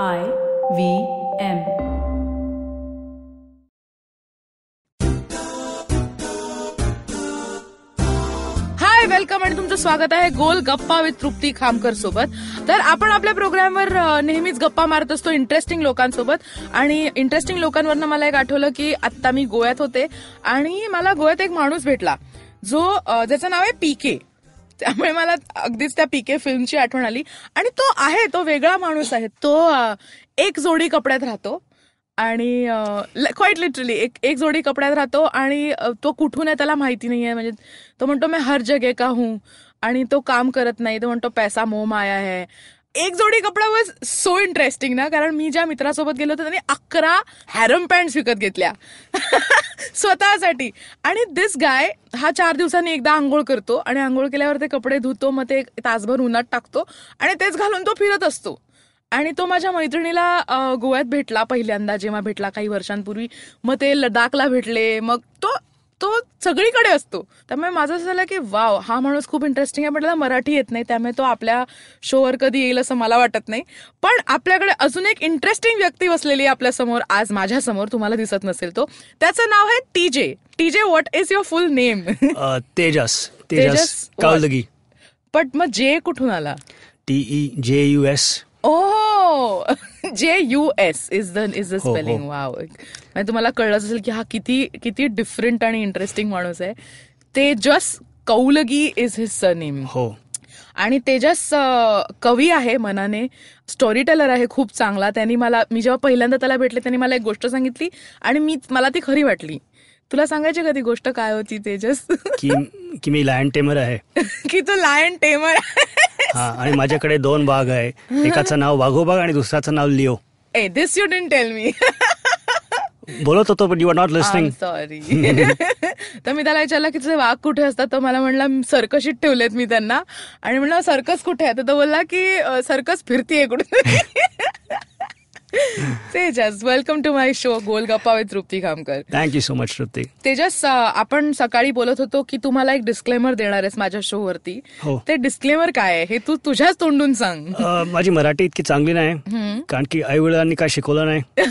I V M. Hi welcome आणि तुमचं स्वागत आहे गोल गप्पा विथ तृप्ती खामकर सोबत. तर आपण आपल्या प्रोग्रामवर नेहमीच गप्पा मारत असतो इंटरेस्टिंग लोकांसोबत. आणि इंटरेस्टिंग लोकांवरनं मला एक आठवलं की आत्ता मी गोव्यात होते आणि मला गोव्यात एक माणूस भेटला. जो ज्याचं नाव आहे पीके त्यामुळे मला अगदीच त्या पीके फिल्मची आठवण आली. आणि तो आहे तो वेगळा माणूस आहे. तो एक जोडी कपड्यात राहतो. आणि क्वाईट लिटरली एक एक जोडी कपड्यात राहतो आणि तो कुठून आहे त्याला माहिती नाहीये. म्हणजे तो म्हणतो मी हर जगे का हूं? आणि तो काम करत नाही. तो म्हणतो पैसा मोह माया है. एक जोडी कपडा वॉज सो इंटरेस्टिंग ना कारण मी ज्या मित्रासोबत गेलो होतो त्यांनी अकरा हॅरम पॅन्ट विकत घेतल्या. स्वतःसाठी. आणि दिस गाय हा चार दिवसांनी एकदा आंघोळ करतो आणि आंघोळ केल्यावर ते कपडे धुतो मग ते तासभर उन्हात टाकतो आणि तेच घालून तो फिरत असतो. आणि तो माझ्या मैत्रिणीला गोव्यात भेटला पहिल्यांदा जेव्हा भेटला काही वर्षांपूर्वी. मग ते लडाखला भेटले मग तो तो सगळीकडे असतो. त्यामुळे माझं असं झालं की वाव हा माणूस खूप इंटरेस्टिंग आहे. पण त्याला मराठी येत नाही. त्यामुळे तो आपल्या शोवर कधी येईल असं मला वाटत नाही. पण आपल्याकडे अजून एक इंटरेस्टिंग व्यक्ती बसलेली आहे आपल्यासमोर. आज माझ्यासमोर तुम्हाला दिसत नसेल तो. त्याचं नाव आहे TJ TJ what is your full name Tejas. Tejas? Kavalgi. But मग जे कुठून आला? T E J U S oh J U S is the is the spelling. Wow म्हणजे तुम्हाला कळलंच असेल की हा किती किती डिफरंट आणि इंटरेस्टिंग माणूस आहे. Tejas Kaulgi is his surname हो. आणि तेजस कवी आहे मनाने स्टोरी टेलर आहे खूप चांगला. त्यांनी मला मी जेव्हा पहिल्यांदा त्याला भेटले त्यांनी मला एक गोष्ट सांगितली आणि मी मला ती खरी वाटली. तुला सांगायची का ती गोष्ट काय होती तेजस? की की मी लँड टेमर आहे. की तू लायन टेमर हा आणि माझ्याकडे दोन वाघ आहे. एकाचं नाव वाघोबाग आणि दुसऱ्याचं नाव लिओ. ए this you didn't tell me बोलत होतो पण you are not listening sorry तर मी त्याला विचारलं की तुझे वाघ कुठे असतात? तर मला म्हणला सर्कशीत ठेवलेत मी त्यांना. आणि म्हणलं सर्कस कुठे आहे? तर तो बोलला की सर्कस फिरतीये कुठे Tejas welcome to my show Golgappa with Trupti Khamkar. Thank you so much Shruti Tejas आपण सकाळी बोलत होतो की तुम्हाला एक डिस्क्लेमर देणार आहेस माझ्या शो वरती. हो. ते डिस्क्लेमर काय आहे? हे तू तुझ्याच तोंडून सांग. माझी मराठी इतकी चांगली नाही. कारण की आई वडिलांनी काय शिकवलं नाही.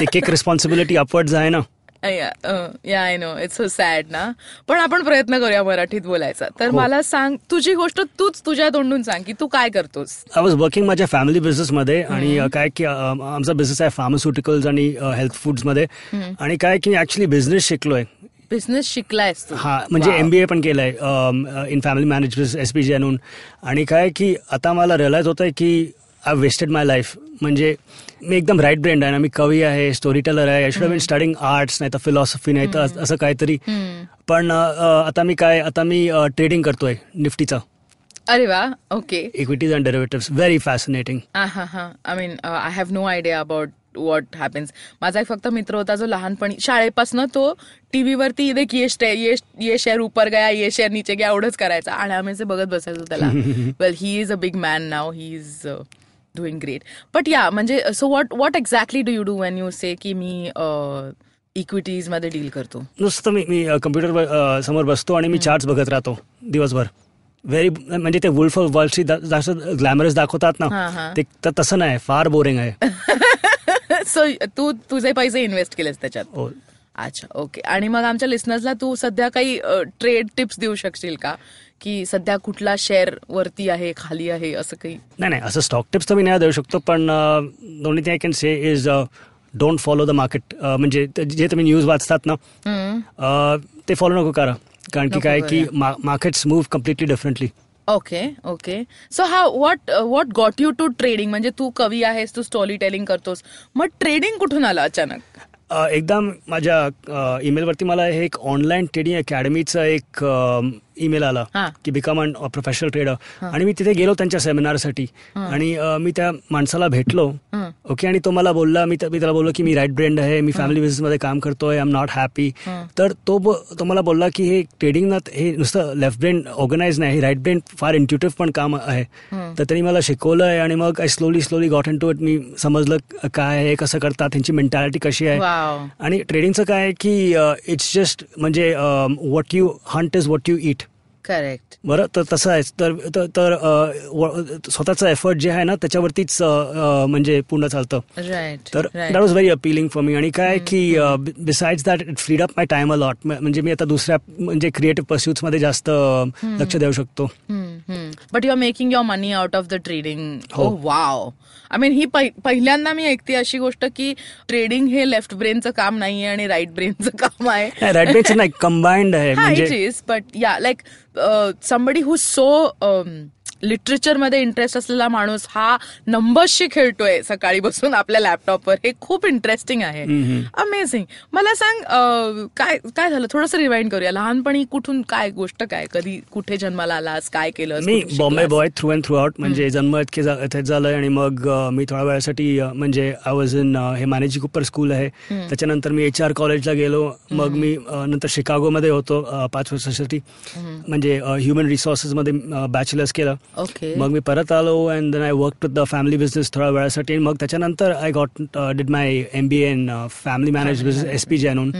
ते एक रिस्पॉन्सिबिलिटी अपवर्ड्स आहे ना? या I know it's so sad ना? पण आपण प्रयत्न करूया मराठीत बोलायचा. तर हो. मला सांग तुझी गोष्ट तूच तुझ्या तोंडून सांग की तू काय करतोस. आय वॉज वर्किंग माझ्या फॅमिली बिझनेसमध्ये आणि अ, काय की आमचा बिझनेस आहे फार्मास्युटिकल्स आणि हेल्थ फूड्समध्ये आणि काय की ऍक्च्युली बिझनेस शिकलोय. बिझनेस शिकलायस तू. हा म्हणजे. एमबीए पण केलंय in family management S P G आणून आणि काय की आता मला रिअलाइज होत आहे की आय वेस्टेड माय लाईफ म्हणजे मी एकदम राईट ब्रेंड आहे ना. मी कवी आहे स्टोरी टेलर आहे. I should been studying arts नाही तर फिलॉसॉफी नाही तर असं काहीतरी. पण आता मी काय आता मी ट्रेडिंग करतोय निफ्टीचं. अरे वा okay equities and derivative very fascinating I mean I have no idea about what happens माझा एक फक्त मित्र होता जो लहानपणी शाळेपासून तो टीव्हीवरती देख ये ये ये शेअर उपर गया ये शेअर नीचे गया एवढंच करायचा. आणि आम्ही बघत बसायचो त्याला. Well he is a big man now he is doing great but yeah म्हणजे so what what exactly do you do when you say की मी इक्विटीजमध्ये डील करतो? नुसतं मी मी कम्प्युटर समोर बसतो आणि मी चार्ट्स बघत राहतो दिवसभर. व्हेरी म्हणजे ते वुल्फ ऑफ वॉलची जास्त ग्लॅमरस दाखवतात ना. ते त- तसं नाही फार बोरिंग आहे. सो तू तुझे पैसे इन्व्हेस्ट केलेस त्याच्यात? हो. अच्छा ओके आणि मग आमच्या लिस्नर्सला तू सध्या काही ट्रेड टिप्स देऊ शकशील का? की सध्या कुठला शेअर वरती आहे खाली आहे असं काही? नाही नाही असं स्टॉक टिप्स तर मी नाही देऊ शकतो पण thing I can say is don't follow the market म्हणजे जे तुम्ही न्यूज वाचतात ना ते फॉलो नको करा कारण की काय की. Markets move completely differently okay okay so हा what what got you to trading म्हणजे तू कवी आहेस तू स्टोरी टेलिंग करतोस. मग ट्रेडिंग कुठून आलं अचानक? एकदा माझ्या ईमेलवरती मला हे एक ऑनलाईन ट्रेडिंग अकॅडमीचं एक ईमेल आला. की बिकम अन प्रोफेशनल ट्रेडर आणि मी तिथे गेलो त्यांच्या सेमिनारसाठी आणि अ, मी त्या माणसाला भेटलो. ओके आणि तो मला बोलला मी त्या- मी त्याला बोललो की मी राईट ब्रेंड आहे मी फॅमिली बिझनेसमध्ये काम करतोय आय एम नॉट हॅपी तर तो तो मला बोलला की हे ट्रेडिंग ना हे नुसतं लेफ्ट ब्रेन ऑर्गनाइज नाही राईट ब्रेन फार इंट्युटिव्ह पण काम आहे. तर त्यांनी मला शिकवलंय आणि मग I slowly slowly got into it मी समजलं काय आहे कसं करतात त्यांची मेंटॅलिटी कशी आहे. आणि ट्रेडिंगचं काय आहे की इट्स जस्ट म्हणजे what you hunt is what you eat correct बरं तर तसं आहे. तर तर- स्वतःचं एफर्ट जे आहे ना त्याच्यावरतीच म्हणजे पूर्ण चालतं. राईट तर that was very appealing for me आणि काय की besides that it freed up my time a lot म्हणजे मी आता दुसऱ्या म्हणजे क्रिएटिव्ह पर्स्युट्समध्ये जास्त लक्ष देऊ शकतो. But you are making your money out of the trading हो. वाव आय मीन ही पहि- पहिल्यांदा मी ऐकते अशी गोष्ट की ट्रेडिंग हे लेफ्ट ब्रेनचं काम नाहीये आणि राईट ब्रेनचं काम आहे. रेड बेच नाही कंबाईंड आहे but yeah like somebody who so लिटरेचरमध्ये interest असलेला माणूस हा नंबर्सशी खेळतोय सकाळी बसून आपल्या लॅपटॉपवर हे खूप इंटरेस्टिंग आहे. अमेझिंग मला सांग काय काय झालं? थोडंसं रिवाइंड करूया. लहानपणी कुठून काय गोष्ट काय? कधी कुठे जन्माला आलास? काय केलं मी Bombay boy through and through out म्हणजे जन्म इतके झालंय आणि मग मी थोड्या वेळासाठी म्हणजे आय वॉज इन हे मॅनेजी कुपर स्कूल आहे. त्याच्यानंतर मी एच आर कॉलेजला गेलो. मग मी नंतर शिकागोमध्ये होतो पाच वर्षासाठी. म्हणजे ह्युमन रिसोर्सेसमध्ये बॅचलर्स केलं. ओके मग मी परत आलो and then I work with the family business थोड्या वेळासाठी. मग त्याच्यानंतर I got did my M B N family manage business S P J आणून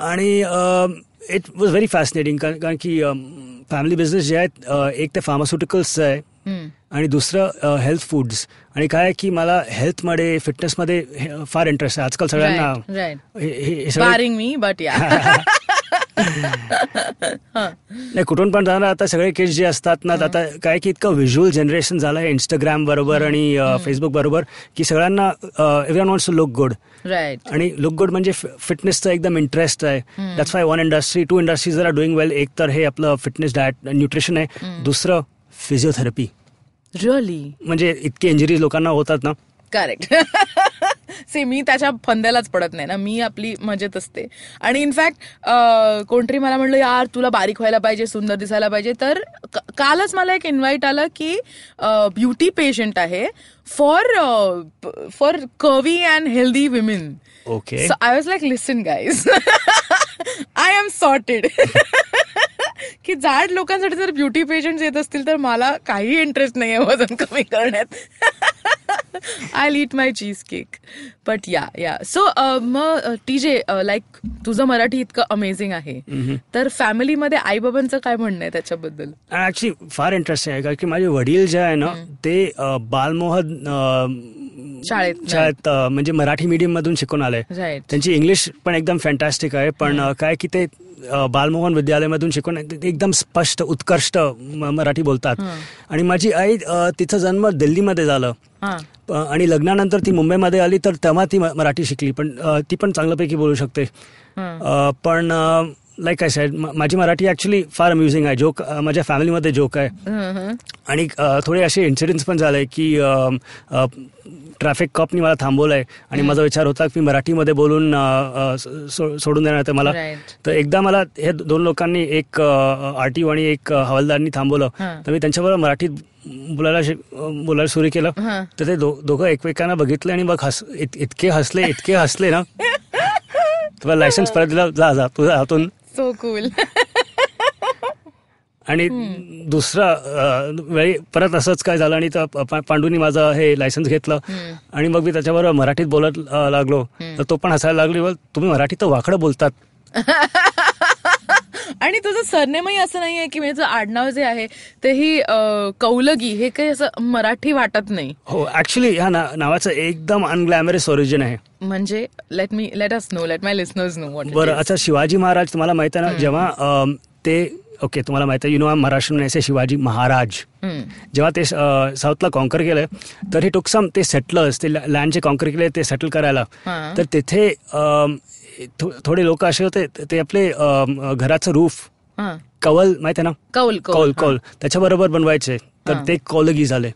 आणि इट वॉज व्हेरी फॅसिनेटिंग कारण की फॅमिली बिझनेस जे आहेत अ, एक ते फार्मास्युटिकल्सचं आहे. आणि दुसरं हेल्थ फूड्स आणि काय आहे की मला हेल्थमध्ये फिटनेसमध्ये हे- फार इंटरेस्ट आहे. आजकाल सगळ्यांना नाही कुठून पण जाणार आता सगळे किड्स जे असतात ना आता काय की इतकं व्हिज्युअल जनरेशन झालं आहे इंस्टाग्राम बरोबर आणि फेसबुक बरोबर की सगळ्यांना every wants to look good right आणि लुक गुड म्हणजे फिटनेसचा एकदम इंटरेस्ट आहे. That's why one industry two industries are doing well एक तर हे आपलं फिटनेस डाएट न्यूट्रिशन आहे. दुसरं फिजिओथेरपी रिअली म्हणजे इतके इंजुरीज लोकांना होतात ना. करेक्ट से मी त्याच्या फंद्यालाच पडत नाही ना. मी आपली मजेत असते. आणि इनफॅक्ट कोणतरी मला म्हणलं यार तुला बारीक व्हायला पाहिजे सुंदर दिसायला पाहिजे. तर कालच मला एक इन्व्हाइट आलं की ब्युटी पेशंट आहे फॉर फॉर कवी and healthy women okay I was like, listen, guys, I am sorted. की जाड लोकांसाठी जर ब्युटी पेशंट येत असतील तर मला काही इंटरेस्ट नाहीये वजन कमी करण्यात. I eat my cheesecake but yeah yeah so मग टी जे लाईक तुझं मराठी इतकं अमेझिंग आहे. तर फॅमिलीमध्ये आई बाबांचं काय म्हणणं आहे त्याच्याबद्दल? ऍक्च्युली फार इंटरेस्ट आहे. कारण की माझे वडील जे आहे ना ते बालमोहन शाळेत शाळेत म्हणजे मराठी मीडियम मधून शिकून आले. त्यांची इंग्लिश पण एकदम फॅन्टॅस्टिक आहे. पण काय की ते बालमोहन विद्यालयामधून ते एकदम स्पष्ट उत्कृष्ट मराठी बोलतात. आणि माझी आई तिचा जन्म दिल्लीमध्ये झालं. आणि लग्नानंतर ती मुंबईमध्ये आली तर तेव्हा ती मराठी शिकली. पण ती पण चांगल्यापैकी बोलू शकते. पण लाईक आय साईड माझी मराठी ऍक्च्युली फार अम्युझिंग आहे. जोक माझ्या फॅमिलीमध्ये जोक आहे. आणि थोडे असे इन्सिडेंट्स पण झाले की ट्रॅफिक कॉपनी मला थांबवलंय. आणि माझा विचार होता की मी मराठीमध्ये बोलून सोडून देणार ते मला. तर एकदा मला हे दोन लोकांनी एक आरटीओ आणि एक हवालदारनी थांबवलं. तर मी त्यांच्याबरोबर मराठीत बोलायला बोलायला सुरू केलं. तर ते दो- दोघं एकमेकांना बघितले आणि मग हस इत- इतके हसले इतके हसले ना. तुला लायसन्स परत दिला जा जा तुझ्या हातून. सो कूल आणि दुसरा वेळी परत असंच काय झालं आणि पांडूनी माझं हे लायसन्स घेतलं आणि मग मी त्याच्याबरोबर मराठीत बोलत लागलो. तर तो पण हसायला लागली "व, तुम्ही मराठीत तर वाकडं बोलतात. आणि तुझं सरनेमही असं नाहीये की म्हणजे आडनाव जे आहे तेही कौलगी हे काही असं मराठी वाटत नाही. हो ऍक्च्युली ह्या नावाचं एकदम अनग्लॅमरस ओरिजिन आहे. म्हणजे let me let us know let my listeners know बरं अच्छा शिवाजी महाराज तुम्हाला माहिती आहे ना जेव्हा ते ओके तुम्हाला माहिती आहे यु नो आय महाराष्ट्र ऐसे शिवाजी महाराज. जेव्हा ते साऊथला कॉन्कर केलं तर हे टुक सम ते सेटलर्स ते लँडचे कॉन्कर केले ते सेटल करायला. तर तिथे थो- थोडे लोक असे होते ते आपले घराचं रूफ कवल माहिती आहे ना? कौल कौल कौल त्याच्याबरोबर बनवायचे. तर. ते कौलगी झाले.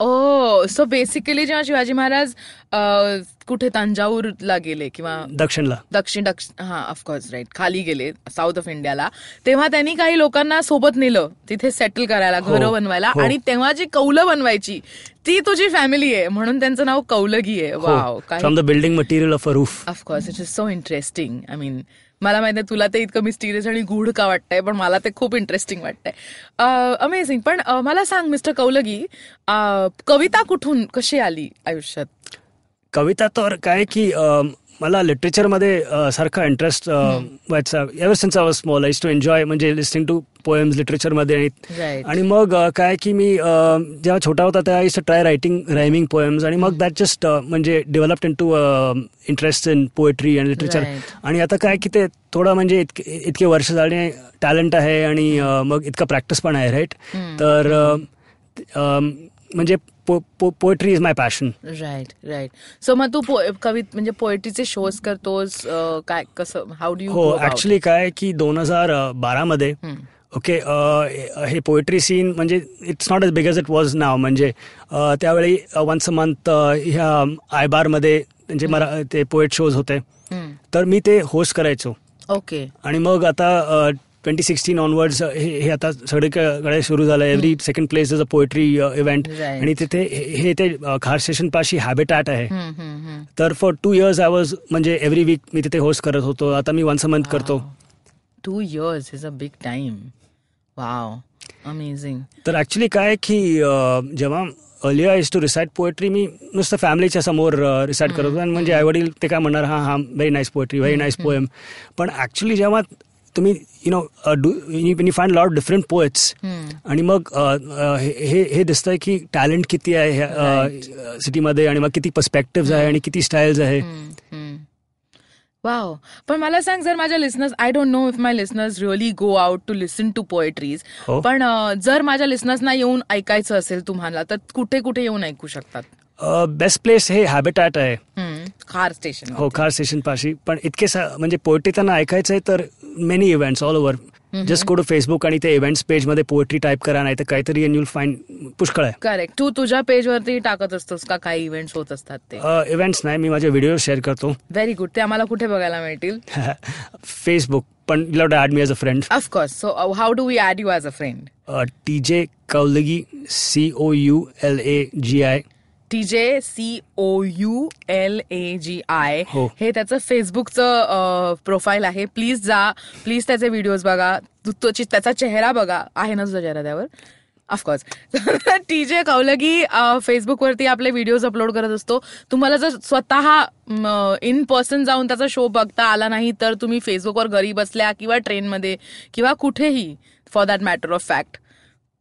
ओ सो बेसिकली जेव्हा शिवाजी महाराज कुठे तंजाऊरला गेले किंवा दक्षिणला. दक्षिण दक्षिण हा ऑफकोर्स राईट खाली गेले साऊथ ऑफ इंडियाला तेव्हा त्यांनी काही लोकांना सोबत नेलं तिथे सेटल करायला हो, घरं बनवायला. हो. आणि तेव्हा जी कौलं बनवायची ती तुझी फॅमिली आहे. म्हणून त्यांचं नाव कौलगी आहे. वाव काय from the building material of a roof of course it is so interesting I mean मला माहिती आहे तुला ते इतकं मिस्टिरियस आणि गूढ का वाटतंय पण मला ते खूप इंटरेस्टिंग वाटतंय. अमेझिंग पण मला सांग मिस्टर कौलगी कविता कुठून कशी आली आयुष्यात? कविता तर काय की मला लिटरेचरमध्ये सारखा इंटरेस्ट व्हायचा. Ever since I was small I to enjoy म्हणजे लिस्टिंग टू पोएम्स लिटरेचरमध्ये आणि मग काय की मी जेव्हा छोटा होता तेव्हा I try writing rhyming poems आणि मग दॅट जस्ट म्हणजे developed into interest in poetry and literature. आणि आता काय की ते थोडं म्हणजे इतके इतके वर्ष झाले टॅलेंट आहे आणि मग इतका प्रॅक्टिस पण आहे राईट तर म्हणजे poetry is my passion right right so मग तू कवित म्हणजे पोएट्रीचे शोज करतोस काय कसं हाऊ डू हो ऍक्च्युली काय की दोन हजार बारामध्ये ओके हे पोएट्री सीन म्हणजे it's not as big as it was now म्हणजे त्यावेळी वन्स अ मंथ ह्या आयबारमध्ये त्यांचे मरा ते पोएट शोज होते. तर मी ते होस्ट करायचो. ओके आणि मग आता ट्वेंटी सिक्स्टीन ऑनवर्ड्स हे आता सगळीकडे सुरू झालं. Every second place is a poetry event. आणि तिथे हे ते खार स्टेशन पाशी हॅबिटॅट आहे. तर for two years I was म्हणजे एव्हरी वीक मी तिथे होस्ट करत होतो. आता मी वन्स अ मंथ करतो. Two years is a big time wow amazing तर ऍक्च्युली काय की अ, जेव्हा earlier is to recite poetry मी नुसतं फॅमिलीच्या समोर रिसाईट करत होतो. आणि म्हणजे आई वडील ते काय म्हणणार? हां हां very nice poetry very nice poem पण ऍक्च्युली जेव्हा तुम्ही you know do you find lot different poets आणि मग अ, अ, हे हे- दिसतंय की टॅलेंट किती आहे ह्या सिटीमध्ये आणि मग किती पर्स्पेक्टिव्ह आहे आणि किती स्टाईल्स आहे. वाव पण मला सांग जर माझ्या listeners I don't know if my listeners really go out to listen to poetries. पण जर माझ्या लिस्नर्सना येऊन ऐकायचं असेल तुम्हाला तर कुठे कुठे येऊन ऐकू शकतात? बेस्ट प्लेस हे हॅबिटॅट आहे. खार स्टेशन हो कार स्टेशन पाशी. पण इतके सा- म्हणजे पोएट्री त्यांना ऐकायचं आहे तर many events all over just go to Facebook आणि ते इव्हेंट्स पेजमध्ये पोएट्री टाईप करा नाही तर काहीतरी युल फाईन पुष्कळ आहे. करेक्ट तू तुझ्या पेजवरती टाकत असतोस का? काही इव्हेंट्स होत असतात ते? इव्हेंट्स नाही. मी माझे व्हिडिओ शेअर करतो. व्हेरी गुड ते आम्हाला कुठे बघायला मिळतील? फेसबुक पण you love add me as a friend of course so how do we add you as a friend T J Kaulgi C O U L A G I T J C O U L A G I हो. त्याचं फेसबुकचं profile आहे. Please जा. Please त्याचे videos बघा. त्याचा चेहरा बघा. आहे ना तुझा चेहरा त्यावर? ऑफकोर्स टी जे कौलगी फेसबुकवरती आपले व्हिडिओज अपलोड करत असतो. तुम्हाला जर स्वतः इन पर्सन जाऊन त्याचा शो बघता आला नाही तर तुम्ही फेसबुकवर घरी बसल्या किंवा ट्रेनमध्ये किंवा कुठेही for that matter of fact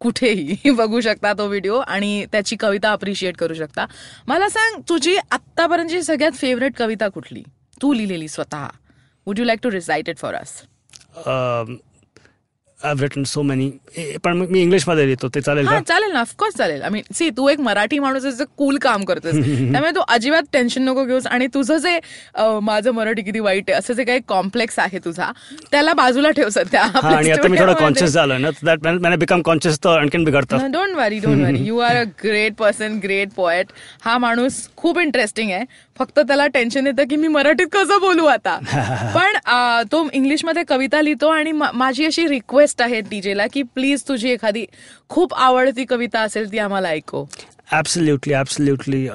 कुठेही बघू शकता तो व्हिडिओ आणि त्याची कविता अप्रिशिएट करू शकता. मला सांग तुझी आत्तापर्यंतची सगळ्यात फेवरेट कविता कुठली? तू लिहिलेली स्वतः. Would you like to recite it for us I written so many पण मी इंग्लिशमध्ये लिहितो ते चालेल का? चालेल ना ऑफकोर्स चालेल. आय मीन सी तू एक मराठी माणूस कूल काम करतोस. त्यामुळे तू अजिबात टेन्शन नको घेऊस. आणि तुझं जे माझं मराठी किती वाईट आहे असं जे काही कॉम्प्लेक्स आहे तुझा त्याला बाजूला ठेव सध्या. आणि आता मी थोडा कॉन्शियस झालोय ना दॅट मॅन बिकम कॉन्शियस तर आणखीन बिघडतं. Don't worry don't worry you are a great person great poet हा माणूस खूप इंटरेस्टिंग आहे. फक्त त्याला टेन्शन येतं की मी मराठीत कसं बोलू आता? पण तो इंग्लिशमध्ये कविता लिहितो आणि माझी अशी रिक्वेस्ट रिक्वेस्ट आहे डीजे ला की प्लीज तुझी एखादी खूप आवडती कविता असेल ती आम्हाला ऐकू ऍब्सल्युटली ऍब्सल्युटली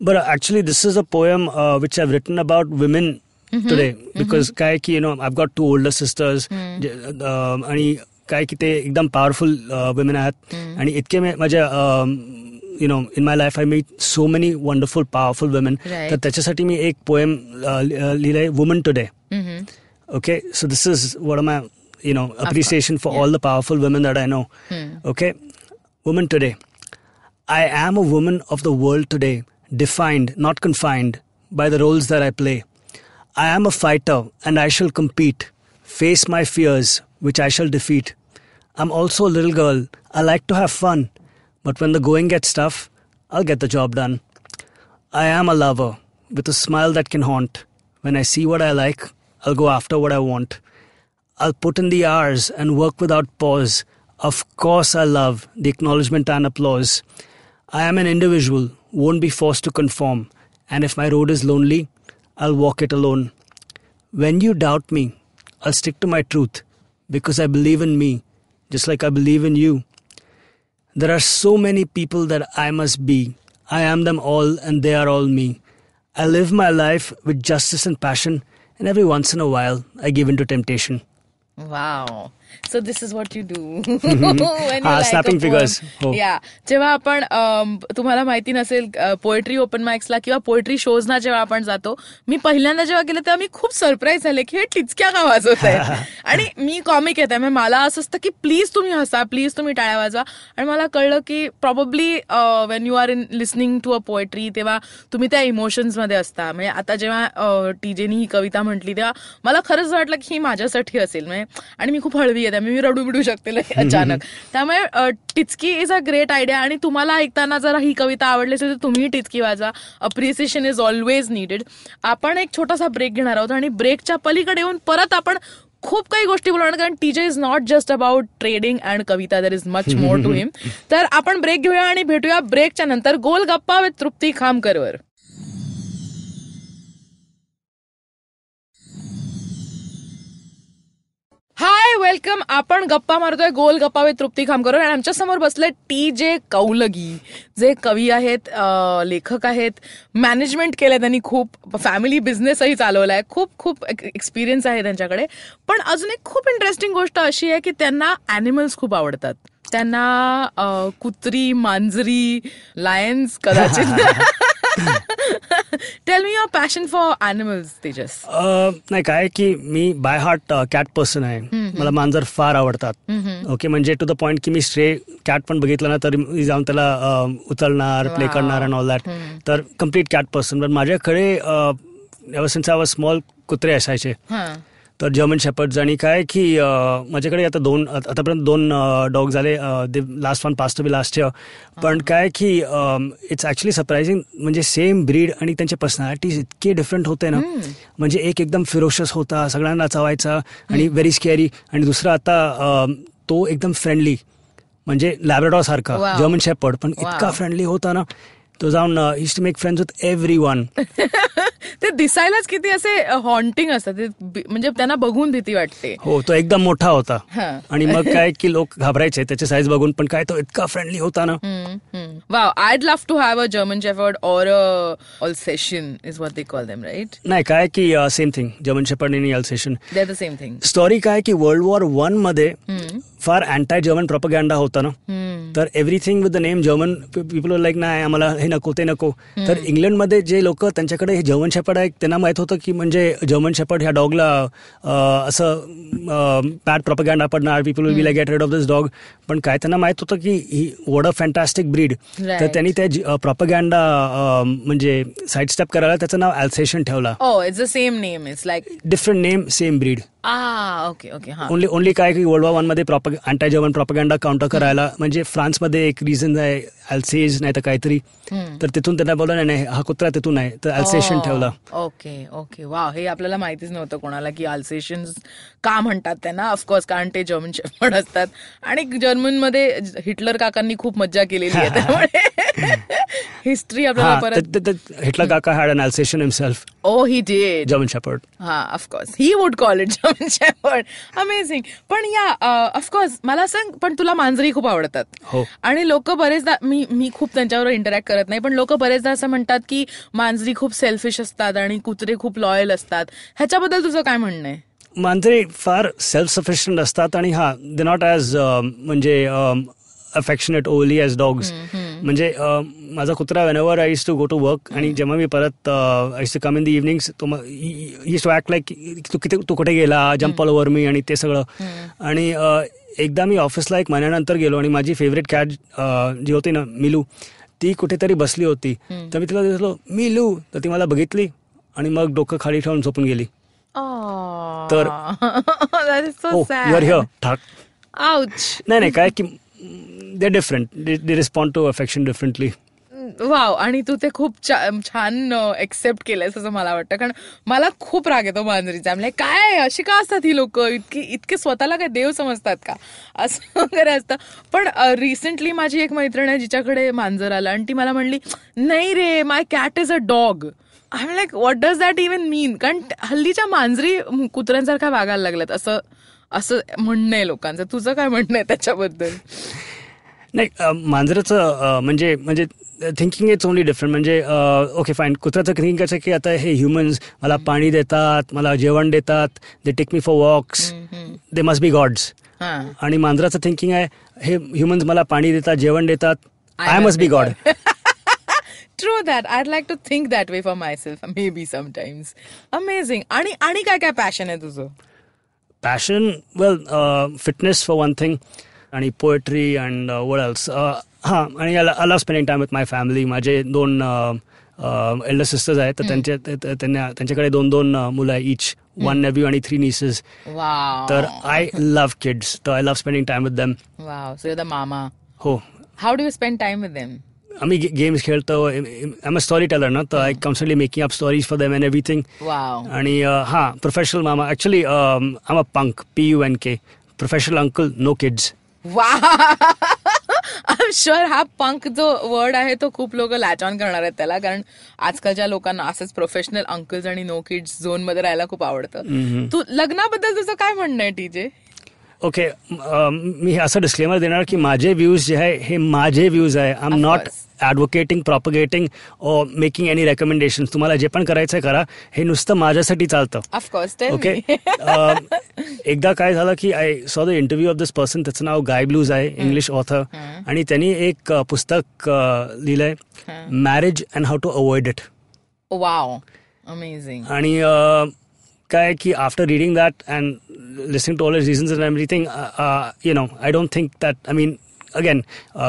बर actually this is a poem which have written about women today because काय की you know I got two older sisters आणि काय की ते एकदम पॉवरफुल विमेन आहेत. Hmm. आणि इतके माझ्या you know in my life I me so many wonderful powerful women तर त्याच्यासाठी मी एक पोयम लिहिलंय woman today okay so this is what my you know, appreciation for all the powerful women that I know. Hmm. Okay, woman today. I am a woman of the world today, defined, not confined, by the roles that I play. I am a fighter and I shall compete, face my fears, which I shall defeat. I'm also a little girl. I like to have fun, but when the going gets tough, I'll get the job done. I am a lover with a smile that can haunt. When I see what I like, I'll go after what I want. I'll put in the hours and work without pause. Of course, I love the acknowledgement and applause. I am an individual, won't be forced to conform. And if my road is lonely, I'll walk it alone. When you doubt me, I'll stick to my truth because I believe in me, just like I believe in you. There are so many people that I must be. I am them all, and they are all me. I live my life with justice and passion, and every once in a while, I give in to temptation. Wow so this is what you do snapping figures. हो. या जेव्हा आपण तुम्हाला माहिती नसेल poetry open माइक्सला किंवा poetry शोजना जेव्हा आपण जातो मी पहिल्यांदा जेव्हा गेले तेव्हा मी खूप सरप्राईज झाले की हे टिचक्या का वाजवत आहेत. आणि मी कॉमिक आहे. त्यामुळे मला असं असतं की प्लीज तुम्ही हसा प्लीज तुम्ही टाळ्या वाजवा. आणि मला कळलं की probably when you are in listening to a poetry तेव्हा तुम्ही त्या इमोशन्समध्ये असता. म्हणजे आता जेव्हा टीजेनी ही कविता म्हटली तेव्हा मला खरंच वाटलं की ही माझ्यासाठी असेल. म्हणजे आणि मी खूप हळवी आहे त्यामुळे मी रडू बिडू शकते अचानक. त्यामुळे टिचकी इज अ ग्रेट आयडिया आणि तुम्हाला ऐकताना जर ही कविता आवडली असेल तर तुम्ही टिचकी वाजवा अप्रिसिएशन इज ऑलवेज निडेड आपण एक छोटासा ब्रेक घेणार आहोत आणि ब्रेकच्या पलीकडे येऊन परत आपण खूप काही गोष्टी बोलणार कारण TJ is not just about trading and Kavita there is much more to him तर आपण ब्रेक घेऊया आणि भेटूया ब्रेकच्या नंतर. गोल Gappa with Trupti खामकरवर. Hi welcome. आपण गप्पा मारतोय गोल गप्पा विथ तृप्ती खामकर आणि आमच्यासमोर बसले टी जे कौलगी जे कवी आहेत लेखक आहेत. मॅनेजमेंट केलंय त्यांनी खूप. फॅमिली बिझनेसही चालवलाय. खूप खूप एक्सपिरियन्स आहे त्यांच्याकडे. पण अजून एक खूप इंटरेस्टिंग गोष्ट अशी आहे की त्यांना अॅनिमल्स खूप आवडतात. त्यांना कुत्री मांजरी लायन्स कदाचित. Tell me your passion for animals Tejas नाही काय की मी बाय हार्ट कॅट पर्सन आहे. मला मांजर फार आवडतात. ओके म्हणजे टू द पॉइंट की मी स्ट्रे कॅट पण बघितलं ना तर मी जाऊन त्याला अ, उचलणार प्ले. करणार अँड ऑल दॅट तर कंप्लीट कॅट पर्सन पण माझ्याकडे एव्हर सिन्स आय स्मॉल कुत्रे असायचे. हां. तर जर्मन शेपर्ड्स आणि काय की माझ्याकडे आता दोन आत- आतापर्यंत दोन डॉग झाले last one past be last year पण काय की इट्स ॲक्च्युली सरप्रायझिंग म्हणजे सेम ब्रीड आणि त्यांचे पर्सनॅलिटीज इतके डिफरंट होते ना. म्हणजे एक एकदम फिरोशस होता सगळ्यांना चावायचा आणि व्हेरी स्केअरी आणि दुसरा आता तो एकदम फ्रेंडली म्हणजे लॅब्राडॉर सारखा. जर्मन शेपर्ड पण इतका. फ्रेंडली होता ना. तो जाऊन is to make friends with everyone ते दिसायलाच किती असे हॉन्टिंग असतात. म्हणजे त्यांना बघून भीती वाटते. हो तो एकदम मोठा होता. हा. आणि मग काय की लोक घाबरायचे त्याचे साईज बघून पण काय तो इतका फ्रेंडली होता ना. Wow I'd love to have a German Shepherd or Alsatian is what they call them right नाही काय की सेम थिंग जर्मन आणि Alsatian they are the same thing story काय की वर्ल्ड वॉर वनमध्ये फार अँटाय जर्मन प्रोपगॅन्डा होता ना? तर everything with the name German people like नाही आम्हाला हे नको ते नको. तर इंग्लंडमध्ये जे लोक त्यांच्याकडे हे जर्मन शेपर्ड आहे त्यांना माहीत होतं की म्हणजे जर्मन शेपर्ड ह्या डॉगला असं बॅड प्रोपगॅन्डा पडणार people will be like get rid of this dog पण काय त्यांना माहीत होतं की ही वॉट अ फॅन्टॅस्टिक ब्रीड तर. त्यांनी त्या प्रोपगॅन्डा म्हणजे साईड स्टेप करायला त्याचं नाव अल्सेशन ठेवला. Same name it's like different name same breed okay okay हा. ओनली ओनली काय की वर्ल्ड वॉर वनमध्ये अँटाय जर्मन प्रॉपगॅन्डा काउंटर करायला म्हणजे फ्रान्समध्ये एक रिझन आहे अल्सेज नाही तर काहीतरी. तर तिथून त्यांना बोललं नाही नाही हा कुत्रा तिथून आहे. तर अल्सेशन ठेवला. ओके ओके वा हे आपल्याला माहितीच नव्हतं कोणाला की अल्सेशन का म्हणतात त्यांना. ऑफकोर्स कारण ते जर्मन शेफर्ड असतात. आणि जर्मनमध्ये हिटलर काकांनी खूप मज्जा केलेली आहे त्यामुळे हिस्ट्री आपल्याला परत हिटलर काका had an Alsatian himself oh he did German Shepherd हा of course he would call it amazing पण या ऑफकोर्स मला सांग पण तुला मांजरी खूप आवडतात. हो. आणि लोक बरेचदा मी मी खूप त्यांच्यावर इंटरॅक्ट करत नाही पण लोक बरेचदा असं म्हणतात की मांजरी खूप सेल्फिश असतात आणि कुत्रे खूप लॉयल असतात. ह्याच्याबद्दल तुझं काय म्हणणं आहे? मांजरे फार सेल्फ सफिशियंट असतात आणि हा दे नॉट ॲज म्हणजे अफेक्शनेट ओली ॲज डॉग्स म्हणजे माझा कुत्रा whenever I is to go to work आणि जेव्हा मी परत I to come in the evenings तो टू ॲक्ट लाईक तू किती तू कुठे गेला? जम्प ऑल ओव्हर मी आणि ते सगळं. आणि अं, एकदा मी ऑफिसला एक महिन्यानंतर गेलो आणि माझी फेवरेट कॅट जी होती ना मिलू ती कुठेतरी बसली होती. तर मी तिला दिसलो मिलू. तर ती मला बघितली आणि मग डोकं खाली ठेवून झोपून गेली. तर- आउच नाही नाही काय की they different they respond to affection differently wow आणि तू ते खूप छान एक्सेप्ट केलंयस असं मला वाटतं. कारण मला खूप राग येतो मांजरीचा म्हणजे काय? अशी का असतात ही लोक? इतकी इतके स्वतःला काय देव समजतात का? असं वगैरे असतं. पण रिसेंटली माझी एक मैत्रीण आहे जिच्याकडे मांजर आलं आणि ती मला म्हणली नाही रे my cat is a dog I am like what does that even mean कारण हल्लीच्या मांजरी कुत्र्यांसारख्या वागायला लागल्यात. असं असं म्हणणं आहे लोकांचं. तुझं काय म्हणणं आहे त्याच्याबद्दल? नाही मांजराचं म्हणजे म्हणजे थिंकिंग इट्स ओनली डिफरंट म्हणजे ओके फाईन कुत्र्याचं थिंकिंग कसं की आता हे ह्युमन्स मला पाणी देतात मला जेवण देतात they take me for walks they must be gods. आणि मांजराचं थिंकिंग आहे हे ह्युमन्स मला पाणी देतात जेवण देतात I must be god true that I like to think that way for myself maybe sometimes amazing आणि आणि काय काय पॅशन आहे तुझं? Passion well fitness for one thing आणि पोएट्री अँड वड एल्स हां आणि I love spending time with my family माझे दोन एल्डर सिस्टर्स आहेत. तर त्यांचे ते- ते- त्यांना त्यांच्याकडे दोन दोन uh, मुलं आहे इच वन नेव्ह्यू आणि थ्री निसेस वाव तर आय लव्ह किड्स तर I love spending time with them wow so the मामा हो. How do you spend time with them आम्ही गेम्स खेळतो I am a story teller ना तर I constantly making up stories for them and everything आणि हां professional मामा actually I'm a punk P U N K professional uncle no kids वा I sure हा punk जो word आहे तो खूप लोक लॅच ऑन करणार आहेत त्याला कारण आजकालच्या लोकांना असंच प्रोफेशनल अंकल्स आणि नो किड्स झोनमध्ये राहायला खूप आवडतं. तू लग्नाबद्दल तुझं काय म्हणणं आहे टीजे ओके मी असं डिस्क्लेमर देणार की माझे व्ह्यूज जे आहे हे माझे व्ह्यूज आहे. I am not. Advocating propagating और मेकिंग एनी रेकमेंडेशन तुम्हाला जे पण करायचं आहे करा. हे नुसतं माझ्यासाठी चालतं. ऑफकोर्स ओके एकदा काय झालं की I saw the interview of this person त्याचं नाव गाय ब्लूज आहे इंग्लिश ऑथर आणि त्यांनी एक पुस्तक अ, लिहिलंय marriage and how to avoid it wow amazing आणि काय की after reading that and listening to all reasons and everything you know I don't think that I mean again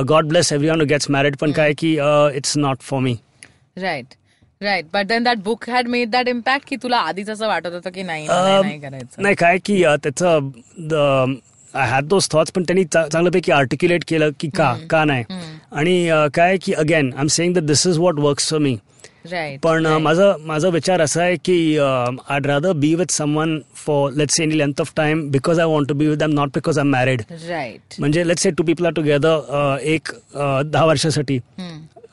God bless every one gets married पण काय की it's not for me right right but then that book had made that impact की तुला आधीच असं वाटत होतं की नाही नाही नाही करायचं नाही काय की अ, त्याचं आय हॅड दोज थॉट्स पण त्यांनी चा- चांगल्यापैकी आर्टिक्युलेट केलं की का का नाही आणि अ, काय की again I am saying that this is what works for me right पण माझा माझा विचार असा आहे की I rather be with someone for let's any length of time because I want to be with them not because I married right म्हणजे let's say two people are together एक दहा वर्षासाठी.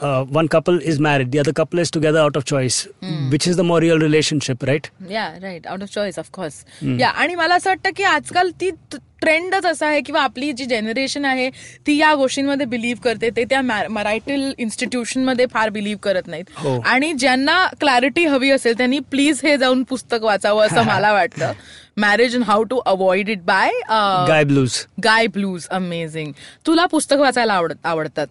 One couple is married the other couple is together out of choice which is the more real relationship right yeah right out of choice of course yeah आणि मला असं वाटतं की आजकाल ती ट्रेंडच असा आहे किंवा आपली जी जनरेशन आहे ती या गोष्टींमध्ये बिलीव्ह करते ते त्या मराठील इन्स्टिट्यूशनमध्ये फार बिलीव्ह करत हो. नाहीत आणि ज्यांना क्लॅरिटी हवी असेल त्यांनी प्लीज हे जाऊन पुस्तक वाचावं असं मला वाटतं. Marriage and how to avoid it by Guy Blues Guy Blues amazing तुला पुस्तक वाचायला आवडत आवडतात.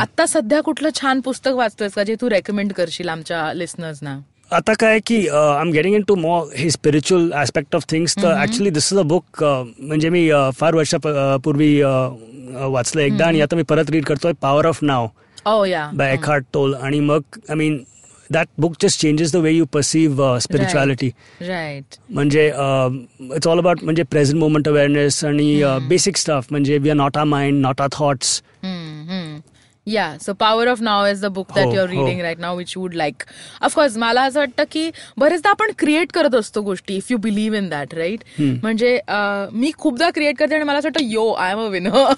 आता सध्या कुठलं छान पुस्तक वाचतोयस का जे तू रेकमेंड करशील आमच्या लिस्नर्सना आता काय की I am getting into more हे स्पिरिच्युअल ऍस्पेक्ट ऑफ थिंग्स तर actually this is a book म्हणजे मी अ, फार वर्षापूर्वी वाचलं. एकदा आणि आता मी परत रीड करतोय power of now by Eckhart Tolle आणि मग I mean that book just changes the way you perceive uh, spirituality. Right. right. Manje, um, it's all about manje, present moment awareness and mm. uh, hmm. basic stuff. Manje, we are not our mind, not our thoughts. Mm. Yeah so power of now is the book that your. Reading right now which would like of course मला असं वाटतं की बरेचदा आपण create करत असतो गोष्टी if you believe in that right म्हणजे मी खूपदा क्रिएट करते आणि मला असं वाटतं yo I am a winner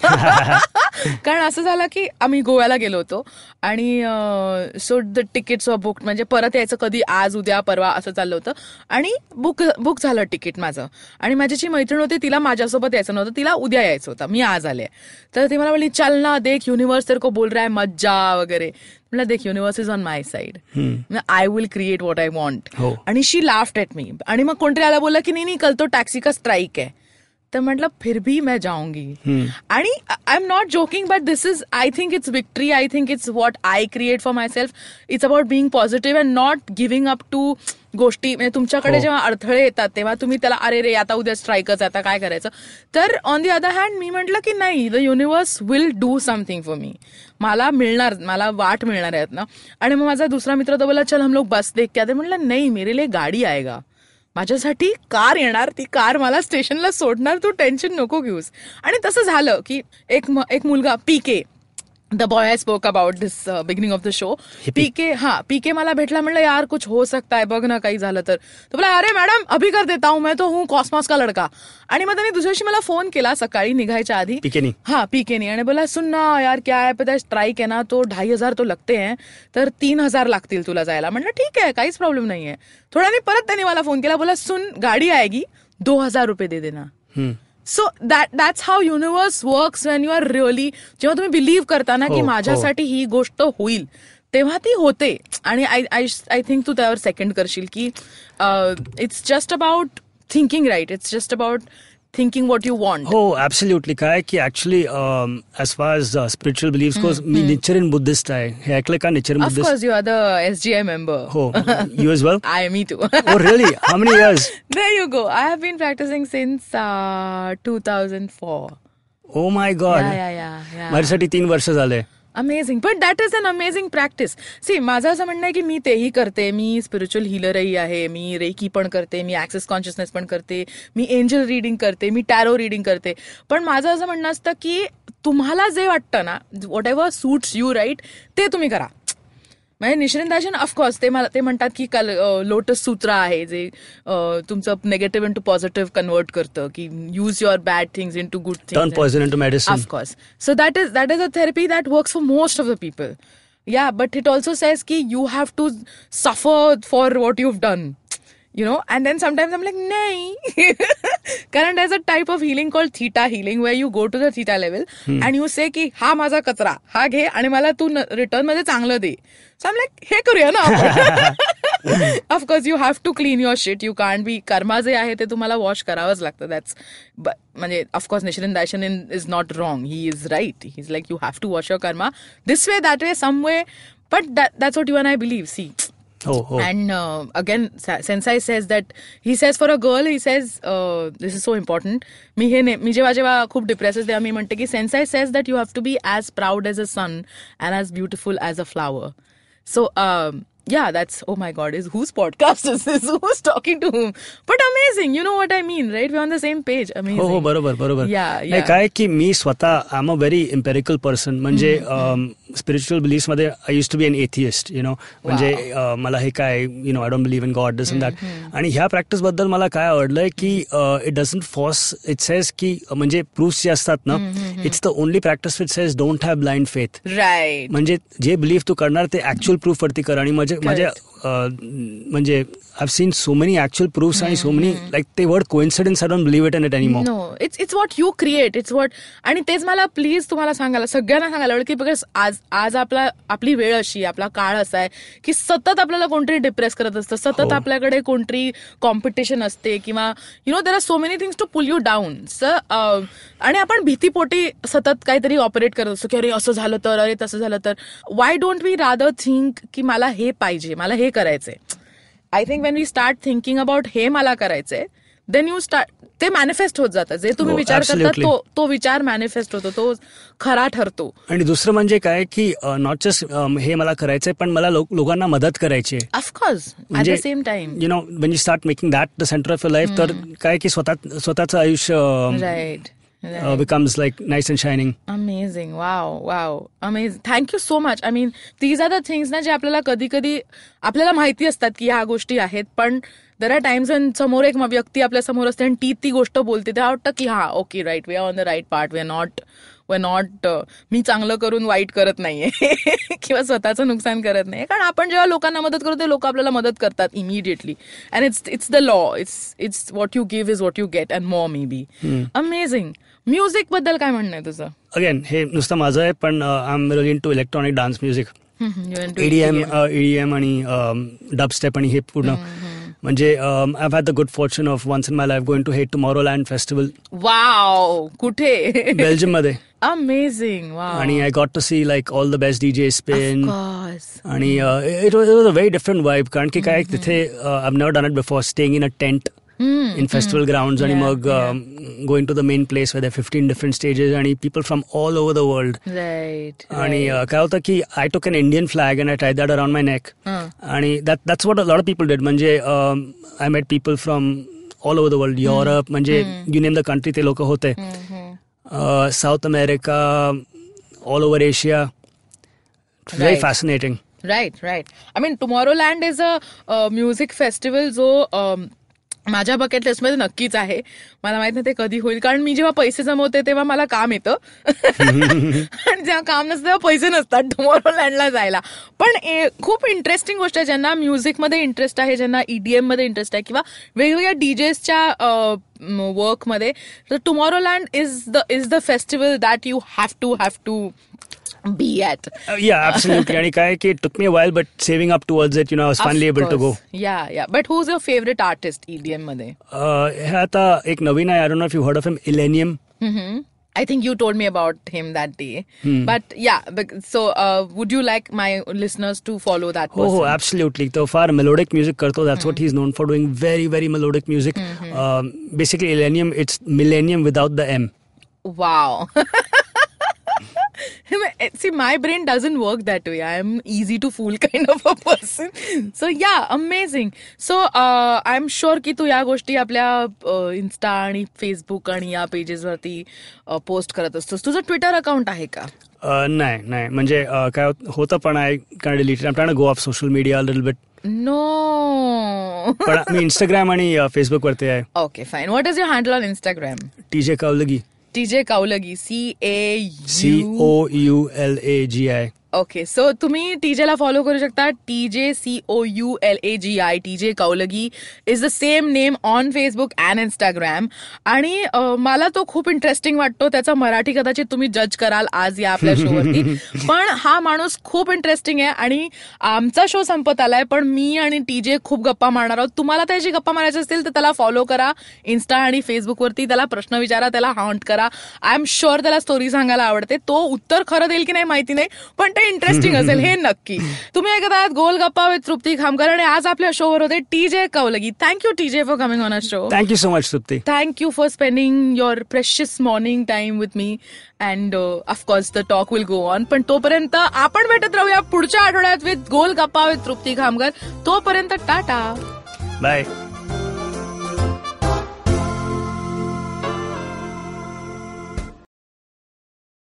कारण असं झालं की आम्ही गोव्याला गेलो होतो आणि so the tickets of book म्हणजे परत यायचं कधी आज उद्या परवा असं चाललं होतं. आणि बुक बुक झालं तिकीट माझं. आणि माझी जी मैत्रीण होती तिला माझ्यासोबत यायचं नव्हतं. तिला उद्या यायचं होतं. मी आज आले. तर ती मला म्हणली चल ना देख युनिवर्स तेरे को बोल रहा है मज्जा वगैरे. म्हटलं देख universe is on my side I will create what I want. आणि शी लाफ्ट एट मी आणि मग कोणतरी आला बोलला की नाही नाही कल तो टॅक्सी का स्ट्राईक आहे? तर म्हटलं फिर भी मैं जाऊंगी. आणि I am not joking but this is I think it's victory I think it's what I create for myself it's about being positive and not giving up to गोष्टी. म्हणजे तुमच्याकडे हो. जेव्हा अडथळे येतात तेव्हा तुम्ही त्याला अरे रे आता उद्या स्ट्राईकच आहे, आता काय करायचं? तर ऑन दी अदर हँड मी म्हटलं की नाही the universe will do something for me मला मिळणार मला वाट मिळणार आहेत ना आणि मग माझा दुसरा मित्र तो बोला चल हम लोग बस देख क्या ते म्हटलं नाही मेरे लिए गाडी आएगा. माझ्यासाठी कार येणार ती कार मला स्टेशनला सोडणार तू टेन्शन नको घेऊस. आणि तसं झालं की एक म- एक मुलगा P K the boy I spoke about this beginning of the show PK हा पीके मला भेटला म्हणलं यार कुछ हो सकता है बघ ना काही झालं तर. तो बोला अरे मॅडम अभी कर देता हूं मैं तो हूं कॉस्मॉस का लड़का. आणि मग त्याने दुसऱ्या दिवशी मला फोन केला सकाळी निघायच्या आधी. पिकेनी हाँ पीके नहीं आणि बोला सुन ना यार क्या है पता है स्ट्राइक है ना तो ढाई हजार तो लगते हैं तर तीन हजार लागतील तुला जायला. म्हणलं ठीक आहे काहीच प्रॉब्लेम नाहीये. थोड्याने परत त्याने मला फोन केला बोला सुन गाडी आएगी दो हजार रुपये दे देना. So that that's how universe works when you are really जेव्हा तुम्ही बिलीव्ह करता ना की हो, हो. माझ्यासाठी ही गोष्ट होईल तेव्हा ती होते आणि आय आय आय थिंक तू त्यावर सेकंड करशील की it's just about thinking right it's just about thinking what you want हो ऍब्सल्युटली काय की actually as far as spiritual believe course me nature in Buddhist आहे हे ऐकलं का Nichiren Buddhist of course you are the S G I member हो you as well I me too Oh, really? How many years? There you go. I have been practicing since uh, 2004. Oh my God. Yeah, yeah, yeah, yeah. माझ्यासाठी तीन वर्ष झाले amazing पण that is an amazing practice see माझं असं म्हणणं आहे की मी तेही करते मी स्पिरिच्युअल हिलरही आहे मी रेकी पण करते मी ऍक्सेस कॉन्शियसनेस पण करते मी एंजल रिडिंग करते मी टॅरो रिडिंग करते. पण माझं असं म्हणणं असतं की तुम्हाला जे वाटतं ना whatever suits you right ते तुम्ही करा. म्हणजे निश्चिंताशन ऑफकोर्स ते मला ते म्हणतात की कल लोटस सूत्र आहे जे अ, तुमचं negative into positive convert करतं की use your bad things into good turn things poison into medicine Of course. So that is that is a therapy that works for most of the people. Yeah, but it also says ki you have to You know, and then sometimes I'm like, nay. Karan there's a type of healing called theta healing where you go to the theta level and you say की हा माझा कचरा हा घे आणि मला तू रिटर्नमध्ये चांगलं दे सो आम लाईक हे करूया ना of course you have to clean your shit you can't be karma जे आहे ते तुम्हाला वॉश करावंच लागतं दॅट्स म्हणजे of course Nichiren Daishonin in is not wrong he is right he is like you have to wash your karma this way that way some way but that's what you and I believe see हो हो and uh, again, Sa- Sensei says that he says for a girl, he says uh, this is so important. मी हे ने- मी जेव्हा जेव्हा खूप depress तेव्हा मी म्हणते की sensei says that you have to be as proud as a sun and as beautiful as a flower so yeah that's oh my god is whose podcast is this? Who's talking to whom? But amazing you know what i mean right? We're on the same page amazing. हो हो बरोबर बरोबर. Yeah yeah. काय की मी स्वतः I am a very empirical person म्हणजे spiritual बिलीफमध्ये I use to be an atheist you know म्हणजे अं, मला हे काय you know I don't believe in God this that आणि ह्या प्रॅक्टिसबद्दल मला काय आवडलंय की it doesn't force it says की अं, म्हणजे प्रूफ्स जे असतात ना it's the only practice which says don't have blind faith right. म्हणजे जे बिलीफ तू करणार ते ऍक्च्युअल प्रूफ वरती कर. आणि माझे माझे अं, म्हणजे I seen so many actual proofs आणि सो मेनी लाईक ते word coincidence I don't believe it in it more no it's it's what you create it's what आणि तेच मला प्लीज तुम्हाला सांगायला सगळ्यांना सांगायला आवडेल की बिकॉज आज आज आपला आपली वेळ अशी आपला काळ असा आहे की सतत आपल्याला कोणतरी डिप्रेस करत असतं सतत हो. आपल्याकडे कोणतरी कॉम्पिटिशन असते किंवा you know there are so many things to pull you down स आणि आपण भीतीपोटी सतत काहीतरी ऑपरेट करत असतो की अरे असं झालं तर अरे तसं झालं तर. Why don't we rather think की मला हे पाहिजे मला हे करायचंय I think when we start thinking about हे मला करायचंय देन यू स्टार्ट ते मॅनिफेस्ट होत जातं. जे तुम्ही हो, विचार करता. तो तो विचार मॅनिफेस्ट होतो तो खरा ठरतो. आणि दुसरं म्हणजे काय की नॉट जस्ट हे मला करायचंय पण मला लोक- लोकांना मदत करायची ऑफकोर्स ऍट म्हणजे the same time you know when you start making that the centre of your life तर काय की स्वतः स्वतःचं आयुष्य right becomes like nice and shining amazing wow wow amazing thank you so much I mean these are the things ना जे आपल्याला कधी कधी आपल्याला माहिती असतात की ह्या गोष्टी आहेत पण दर आर टाइम्स समोर एक व्यक्ती आपल्यासमोर असते आणि ती ती गोष्ट बोलते तेव्हा वाटतं की हा okay right we are on the right part we are not we not मी चांगलं करून वाईट करत नाहीये. किंवा स्वतःचं नुकसान करत नाही कारण आपण जेव्हा लोकांना मदत करतो ते लोक आपल्याला मदत करतात immediately and it's it's the law it's it's what you give is what you get and more maybe amazing म्युझिकबद्दल काय म्हणणं आहे तुझं? अगेन हे नुसतं माझं आहे पण I am into electronic dance music EDM EDM आणि डब स्टेप आणि हे पूर्ण म्हणजे I have the good fortune of once in my life going to hate Tomorrowland festival wow कुठे? बेल्जियममध्ये अमेझिंग आणि I got to see like all the best DJ Spain आणि it was a very different vibe कारण की काय तिथे I never done it before staying in a tent Mm, in festival mm, grounds yeah, and mug um, yeah. going to the main place where there are 15 different stages and people from all over the world. Right and uh, right. Uh, I took an Indian flag and I tied that around my neck. And uh, that that's what a lot of people did. Manje um, I met people from all over the world hmm. Europe manje mm. you name the country they loka hote. Mm-hmm. uh, South America all over Asia. Right. very fascinating. Right right. I mean Tomorrowland is a uh, music festival so um, माझ्या bucket लिस्टमध्ये नक्कीच आहे. मला माहीत नाही ते कधी होईल. कारण मी जेव्हा पैसे जमवते तेव्हा मला काम येतं. आणि जेव्हा काम नसतं तेव्हा पैसे नसतात. टुमॉरो लँडला जायला. पण खूप इंटरेस्टिंग गोष्ट आहे. ज्यांना म्युझिकमध्ये इंटरेस्ट आहे ज्यांना ईडीएममध्ये इंटरेस्ट आहे किंवा वेगवेगळ्या डीजेसच्या वर्कमध्ये तर Tomorrowland is the is the festival that you have to have to be at या ॲब्सोल्युटली आणि काय की took me while but saving up towards it you know finally able to go yeah yeah but who is your favourite artist EDM मध्ये हे आता एक नवीन आहे I don't know if you heard of him Illenium I think you told me about him that day. Hmm. But yeah, bec- so uh, would you like my listeners to follow that हो person? हो absolutely तो फार melodic music करतो that's what he is known for doing very very melodic music basically Illenium it's millennium without the M Wow. See, my brain doesn't work that way. I am easy to fool kind of a person. So yeah, amazing. So uh, I'm sure की तू या गोष्टी आपल्या Insta आणि Facebook आणि या pages वरती post करत असतोस. तुझं ट्विटर अकाउंट आहे का? नाही नाही. म्हणजे काय होत- पण आहे कारण deleted try go off social media little bit no पण मी इंस्टाग्राम आणि फेसबुक वरती आहे. Okay fine what is your handle on Instagram T J Kawalgi TJ Kaulgi C A C O U L A G I. Okay so तुम्ही टीजेला follow करू शकता. TJ C O U L A G I TJ Kaulgi is the same name on Facebook and Instagram आणि मला तो खूप interesting वाटतो. त्याचा मराठी कदाचित तुम्ही जज कराल आज या आपल्या शोवरती पण हा माणूस खूप इंटरेस्टिंग आहे आणि आमचा शो संपत आलाय. पण मी आणि टीजे खूप गप्पा मारणार आहोत. तुम्हाला त्याची गप्पा मारायची असतील तर त्याला फॉलो करा. इन्स्टा आणि फेसबुकवरती त्याला प्रश्न विचारा त्याला हॉन्ट करा. आय एम शुअर त्याला स्टोरी सांगायला आवडते. तो उत्तर खरं देईल की नाही माहिती नाही. पण ते इंटरेस्टिंग असेल हे नक्की. तुम्ही ऐकत आहात गोल गप्पा विथ तृप्ती खामकर आणि आज आपल्या शोवर होते TJ Kawalgi thank you TJ for coming on a show thank you so much Trupti. Thank you for spending your precious morning time with me and of course the talk will go on पण तोपर्यंत आपण भेटत राहूया पुढच्या आठवड्यात with goal Gappa with Trupti Khamkar. तोपर्यंत Tata. Bye